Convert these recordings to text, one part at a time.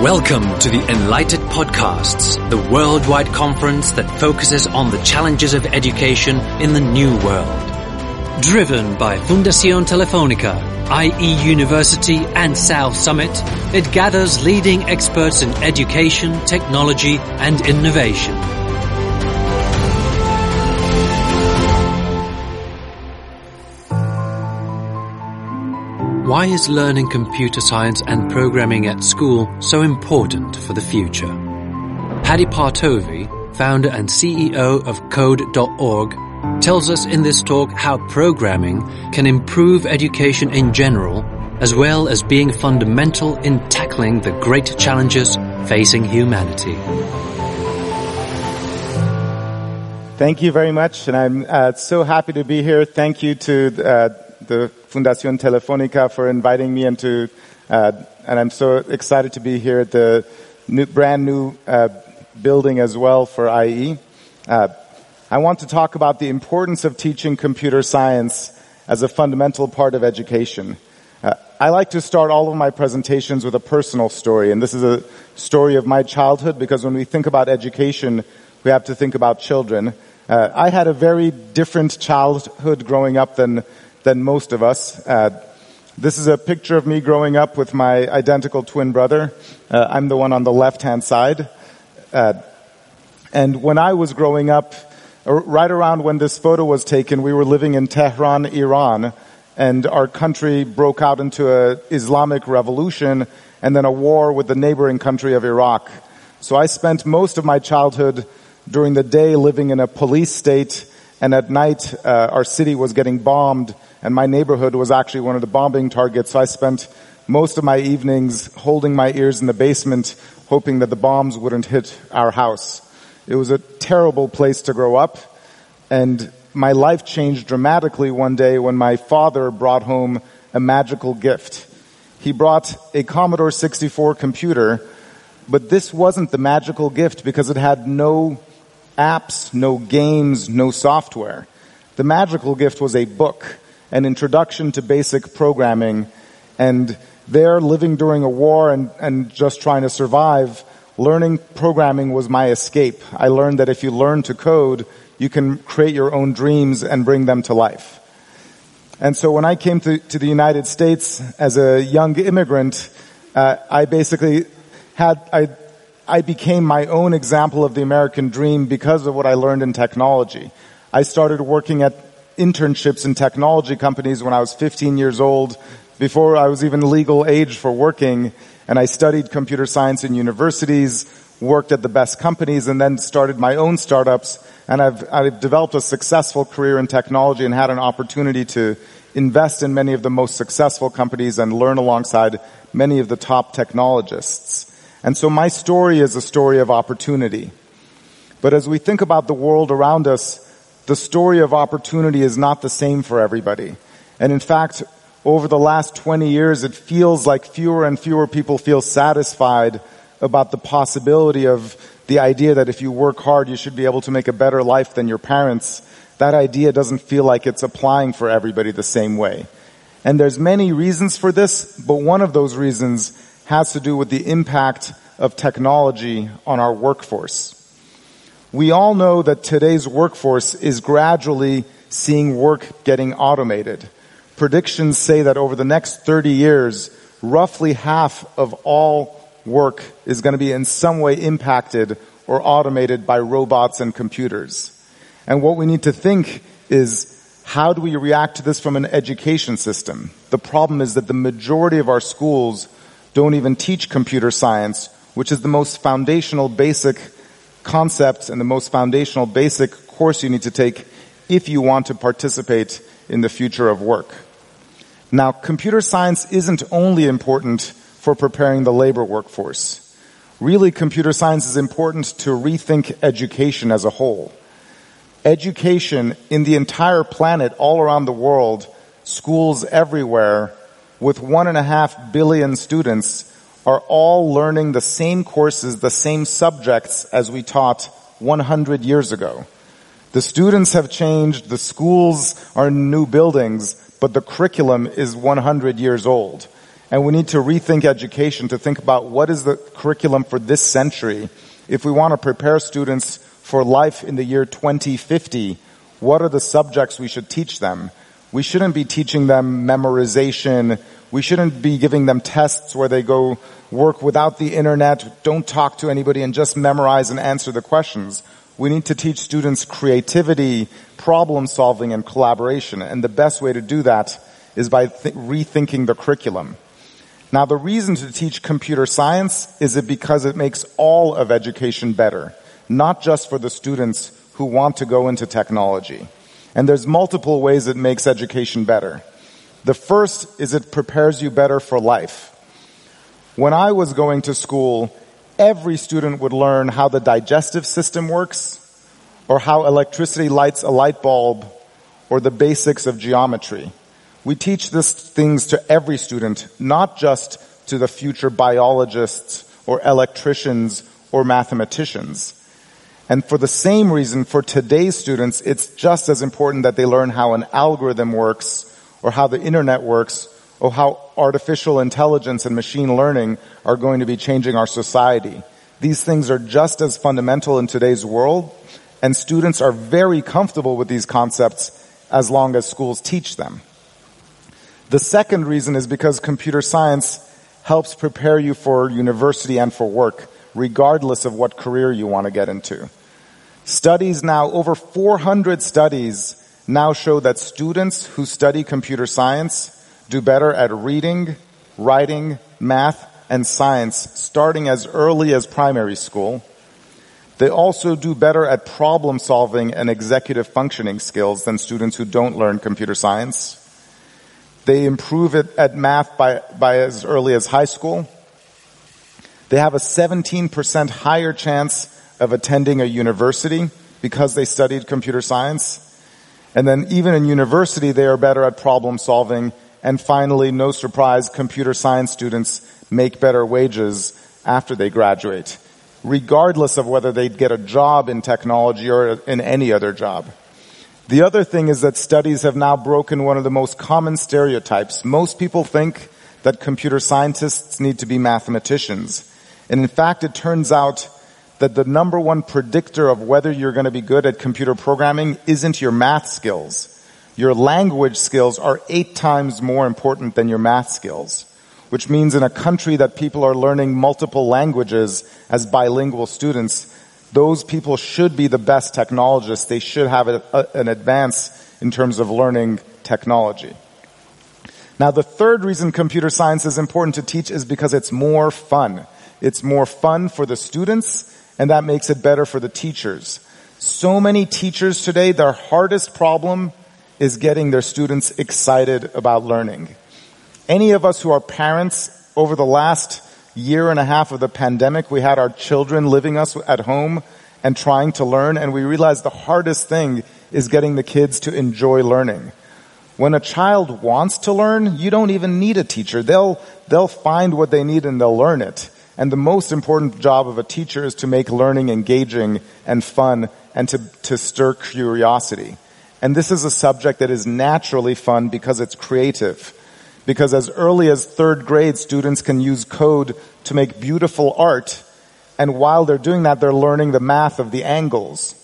Welcome to the Enlighted Podcasts, the worldwide conference that focuses on the challenges of education in the new world. Driven by Fundación Telefonica, IE University and South Summit, it gathers leading experts in education, technology and innovation. Why is learning computer science and programming at school so important for the future? Hadi Partovi, founder and CEO of Code.org, tells us in this talk how programming can improve education in general, as well as being fundamental in tackling the great challenges facing humanity. Thank you very much, and I'm uh, so happy to be here. Thank you to uh, the Fundación Telefonica for inviting me into, uh, and I'm so excited to be here at the new, brand new uh, building as well for IE. Uh, I want to talk about the importance of teaching computer science as a fundamental part of education. Uh, I like to start all of my presentations with a personal story, and this is a story of my childhood because when we think about education, we have to think about children. Uh, I had a very different childhood growing up than than most of us. Uh, this is a picture of me growing up with my identical twin brother. Uh, I'm the one on the left-hand side. Uh, and when I was growing up, right around when this photo was taken, we were living in Tehran, Iran, and our country broke out into an Islamic revolution and then a war with the neighboring country of Iraq. So I spent most of my childhood during the day living in a police state and at night uh, our city was getting bombed and my neighborhood was actually one of the bombing targets. So I spent most of my evenings holding my ears in the basement, hoping that the bombs wouldn't hit our house. It was a terrible place to grow up, and my life changed dramatically one day when my father brought home a magical gift. He brought a Commodore 64 computer, but this wasn't the magical gift because it had no apps, no games, no software. The magical gift was a book an introduction to basic programming. And there, living during a war and, and just trying to survive, learning programming was my escape. I learned that if you learn to code, you can create your own dreams and bring them to life. And so when I came to, to the United States as a young immigrant, uh, I basically had, I, I became my own example of the American dream because of what I learned in technology. I started working at internships in technology companies when I was 15 years old, before I was even legal age for working, and I studied computer science in universities, worked at the best companies, and then started my own startups, and I've, I've developed a successful career in technology and had an opportunity to invest in many of the most successful companies and learn alongside many of the top technologists. And so my story is a story of opportunity. But as we think about the world around us, the story of opportunity is not the same for everybody. And in fact, over the last 20 years, it feels like fewer and fewer people feel satisfied about the possibility of the idea that if you work hard, you should be able to make a better life than your parents. That idea doesn't feel like it's applying for everybody the same way. And there's many reasons for this, but one of those reasons has to do with the impact of technology on our workforce. We all know that today's workforce is gradually seeing work getting automated. Predictions say that over the next 30 years, roughly half of all work is going to be in some way impacted or automated by robots and computers. And what we need to think is how do we react to this from an education system? The problem is that the majority of our schools don't even teach computer science, which is the most foundational basic concepts and the most foundational basic course you need to take if you want to participate in the future of work. Now, computer science isn't only important for preparing the labor workforce. Really, computer science is important to rethink education as a whole. Education in the entire planet, all around the world, schools everywhere, with one and a half billion students, are all learning the same courses, the same subjects as we taught 100 years ago. The students have changed, the schools are new buildings, but the curriculum is 100 years old. And we need to rethink education to think about what is the curriculum for this century. If we want to prepare students for life in the year 2050, what are the subjects we should teach them? We shouldn't be teaching them memorization. We shouldn't be giving them tests where they go work without the internet, don't talk to anybody and just memorize and answer the questions. We need to teach students creativity, problem solving, and collaboration. And the best way to do that is by th- rethinking the curriculum. Now the reason to teach computer science is it because it makes all of education better, not just for the students who want to go into technology. And there's multiple ways it makes education better. The first is it prepares you better for life. When I was going to school, every student would learn how the digestive system works, or how electricity lights a light bulb, or the basics of geometry. We teach these things to every student, not just to the future biologists or electricians or mathematicians. And for the same reason, for today's students, it's just as important that they learn how an algorithm works or how the internet works or how artificial intelligence and machine learning are going to be changing our society. These things are just as fundamental in today's world, and students are very comfortable with these concepts as long as schools teach them. The second reason is because computer science helps prepare you for university and for work, regardless of what career you want to get into. Studies now, over 400 studies now show that students who study computer science do better at reading, writing, math, and science starting as early as primary school. They also do better at problem solving and executive functioning skills than students who don't learn computer science. They improve it at math by, by as early as high school. They have a 17% higher chance of attending a university because they studied computer science. And then even in university, they are better at problem solving and finally, no surprise, computer science students make better wages after they graduate, regardless of whether they get a job in technology or in any other job. The other thing is that studies have now broken one of the most common stereotypes. Most people think that computer scientists need to be mathematicians. And in fact, it turns out that the number one predictor of whether you're going to be good at computer programming isn't your math skills your language skills are eight times more important than your math skills. Which means in a country that people are learning multiple languages as bilingual students, those people should be the best technologists. They should have a, a, an advance in terms of learning technology. Now the third reason computer science is important to teach is because it's more fun. It's more fun for the students and that makes it better for the teachers. So many teachers today, their hardest problem is getting their students excited about learning. Any of us who are parents over the last year and a half of the pandemic, we had our children living us at home and trying to learn and we realized the hardest thing is getting the kids to enjoy learning. When a child wants to learn, you don't even need a teacher. They'll, they'll find what they need and they'll learn it. And the most important job of a teacher is to make learning engaging and fun and to, to stir curiosity. And this is a subject that is naturally fun because it's creative. Because as early as third grade, students can use code to make beautiful art. And while they're doing that, they're learning the math of the angles.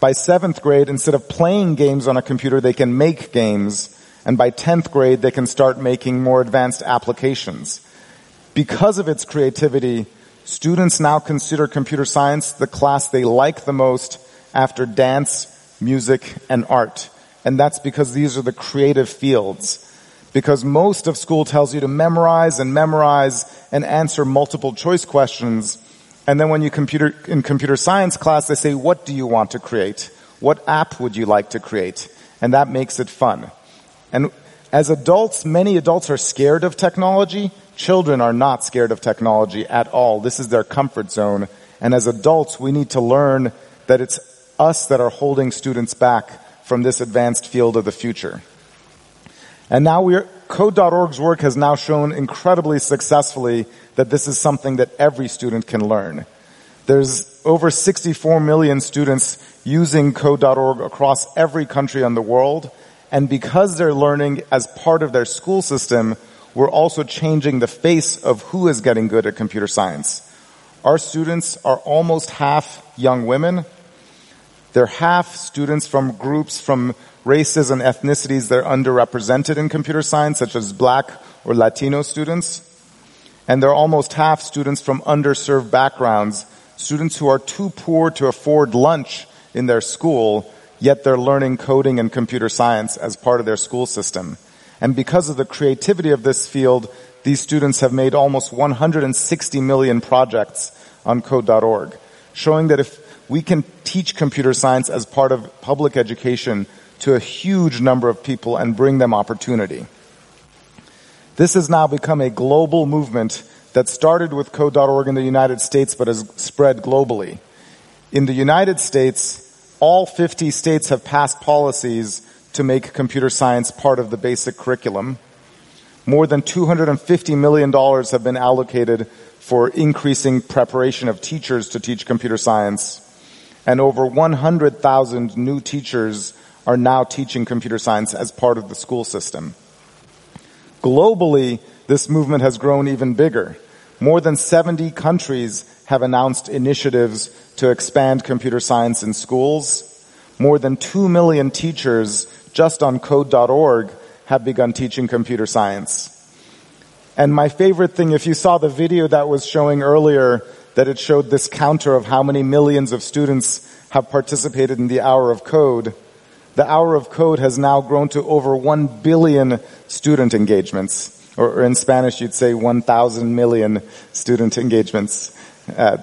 By seventh grade, instead of playing games on a computer, they can make games. And by 10th grade, they can start making more advanced applications. Because of its creativity, students now consider computer science the class they like the most after dance, music, and art. And that's because these are the creative fields. Because most of school tells you to memorize and memorize and answer multiple choice questions. And then when you computer, in computer science class, they say, what do you want to create? What app would you like to create? And that makes it fun. And as adults, many adults are scared of technology. Children are not scared of technology at all. This is their comfort zone. And as adults, we need to learn that it's us that are holding students back from this advanced field of the future. And now we're, code.org's work has now shown incredibly successfully that this is something that every student can learn. There's over 64 million students using code.org across every country in the world. And because they're learning as part of their school system, we're also changing the face of who is getting good at computer science. Our students are almost half young women. They're half students from groups from races and ethnicities that are underrepresented in computer science, such as black or Latino students. And they're almost half students from underserved backgrounds, students who are too poor to afford lunch in their school, yet they're learning coding and computer science as part of their school system. And because of the creativity of this field, these students have made almost 160 million projects on code.org, showing that if we can teach computer science as part of public education to a huge number of people and bring them opportunity. This has now become a global movement that started with code.org in the United States but has spread globally. In the United States, all 50 states have passed policies to make computer science part of the basic curriculum. More than $250 million have been allocated for increasing preparation of teachers to teach computer science. And over 100,000 new teachers are now teaching computer science as part of the school system. Globally, this movement has grown even bigger. More than 70 countries have announced initiatives to expand computer science in schools. More than 2 million teachers just on code.org have begun teaching computer science. And my favorite thing, if you saw the video that was showing earlier, that it showed this counter of how many millions of students have participated in the hour of code, the hour of code has now grown to over 1 billion student engagements. Or, in Spanish, you'd say 1,000 million student engagements. Uh,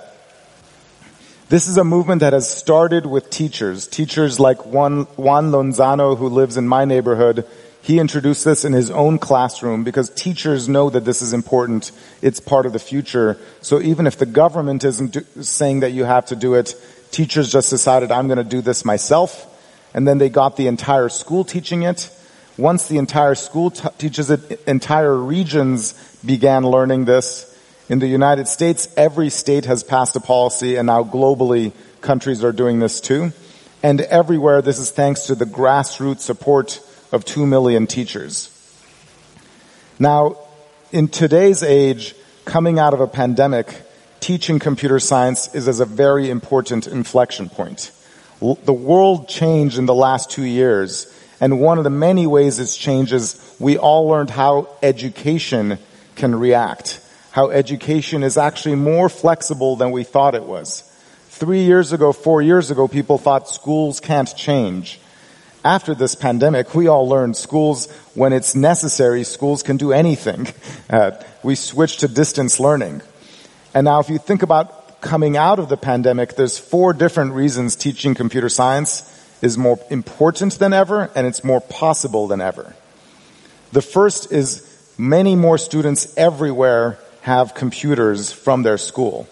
this is a movement that has started with teachers. Teachers like Juan, Juan Lonzano, who lives in my neighborhood, he introduced this in his own classroom because teachers know that this is important. It's part of the future. So even if the government isn't do, saying that you have to do it, teachers just decided, I'm going to do this myself. And then they got the entire school teaching it. Once the entire school t- teaches it, entire regions began learning this. In the United States, every state has passed a policy and now globally countries are doing this too. And everywhere this is thanks to the grassroots support of two million teachers. Now, in today's age, coming out of a pandemic, teaching computer science is as a very important inflection point. The world changed in the last two years, and one of the many ways it's changed is we all learned how education can react how education is actually more flexible than we thought it was. Three years ago, four years ago, people thought schools can't change. After this pandemic, we all learned schools, when it's necessary, schools can do anything. Uh, we switched to distance learning. And now if you think about coming out of the pandemic, there's four different reasons teaching computer science is more important than ever and it's more possible than ever. The first is many more students everywhere have computers from their school.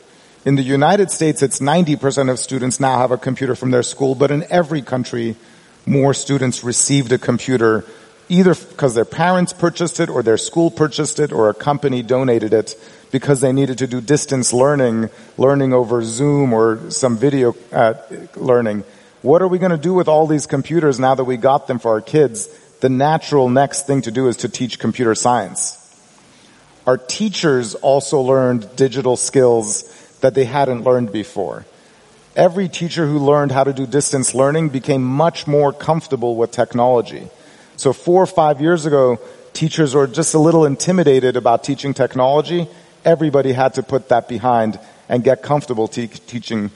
In the United States, it's 90% of students now have a computer from their school, but in every country, more students received a computer either because their parents purchased it or their school purchased it or a company donated it because they needed to do distance learning, learning over Zoom or some video uh, learning. What are we going to do with all these computers now that we got them for our kids? The natural next thing to do is to teach computer science. Our teachers also learned digital skills that they hadn't learned before. Every teacher who learned how to do distance learning became much more comfortable with technology. So four or five years ago, teachers were just a little intimidated about teaching technology. Everybody had to put that behind and get comfortable te- teaching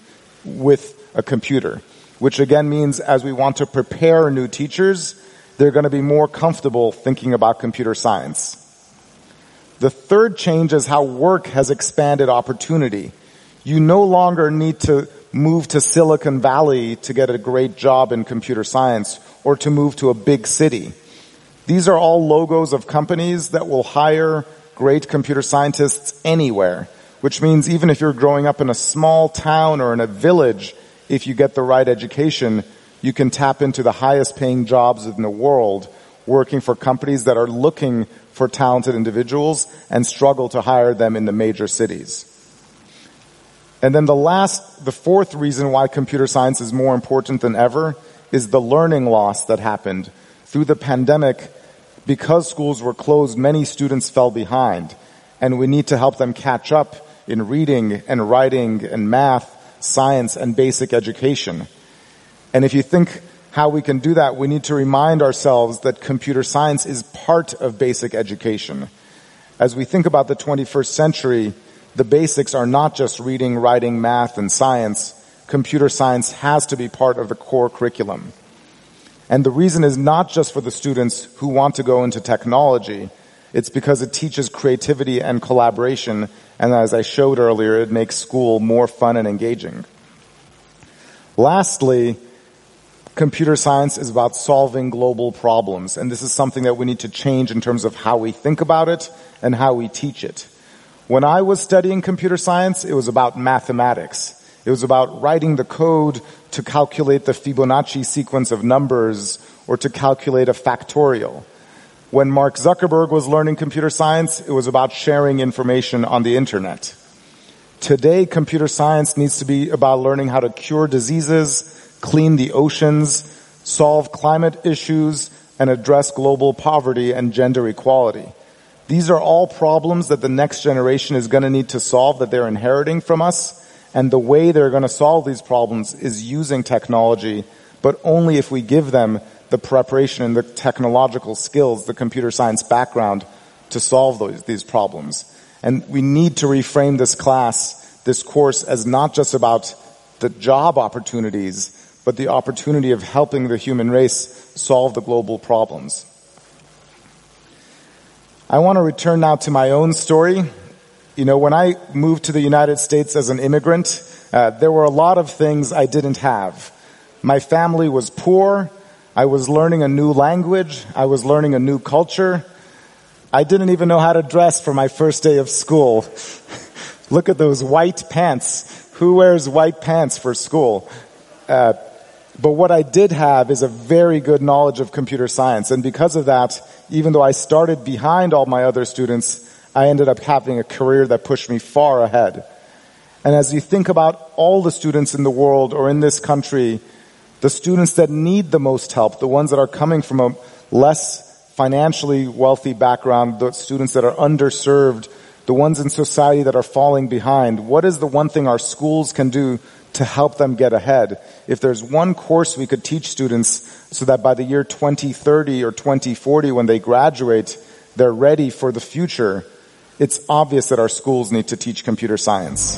with a computer, which again means as we want to prepare new teachers, they're going to be more comfortable thinking about computer science. The third change is how work has expanded opportunity. You no longer need to move to Silicon Valley to get a great job in computer science or to move to a big city. These are all logos of companies that will hire great computer scientists anywhere, which means even if you're growing up in a small town or in a village, if you get the right education, you can tap into the highest paying jobs in the world working for companies that are looking for talented individuals and struggle to hire them in the major cities. And then the last, the fourth reason why computer science is more important than ever is the learning loss that happened. Through the pandemic, because schools were closed, many students fell behind and we need to help them catch up in reading and writing and math, science and basic education. And if you think how we can do that, we need to remind ourselves that computer science is part of basic education. As we think about the 21st century, the basics are not just reading, writing, math, and science. Computer science has to be part of the core curriculum. And the reason is not just for the students who want to go into technology. It's because it teaches creativity and collaboration. And as I showed earlier, it makes school more fun and engaging. Lastly, computer science is about solving global problems. And this is something that we need to change in terms of how we think about it and how we teach it. When I was studying computer science, it was about mathematics. It was about writing the code to calculate the Fibonacci sequence of numbers or to calculate a factorial. When Mark Zuckerberg was learning computer science, it was about sharing information on the internet. Today, computer science needs to be about learning how to cure diseases, clean the oceans, solve climate issues, and address global poverty and gender equality. These are all problems that the next generation is going to need to solve that they're inheriting from us and the way they're going to solve these problems is using technology, but only if we give them the preparation and the technological skills, the computer science background to solve those, these problems. And we need to reframe this class, this course as not just about the job opportunities, but the opportunity of helping the human race solve the global problems. I want to return now to my own story you know, when I moved to the United States as an immigrant, uh, there were a lot of things I didn't have. My family was poor. I was learning a new language. I was learning a new culture. I didn't even know how to dress for my first day of school. Look at those white pants. Who wears white pants for school? Uh, but what I did have is a very good knowledge of computer science. And because of that, even though I started behind all my other students, I ended up having a career that pushed me far ahead. And as you think about all the students in the world or in this country, the students that need the most help, the ones that are coming from a less financially wealthy background, the students that are underserved, the ones in society that are falling behind, what is the one thing our schools can do to help them get ahead? If there's one course we could teach students so that by the year 2030 or 2040 when they graduate, they're ready for the future, it's obvious that our schools need to teach computer science.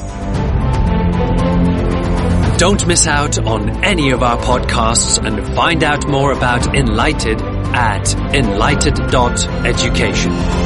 Don't miss out on any of our podcasts and find out more about Enlighted at enlighted.education.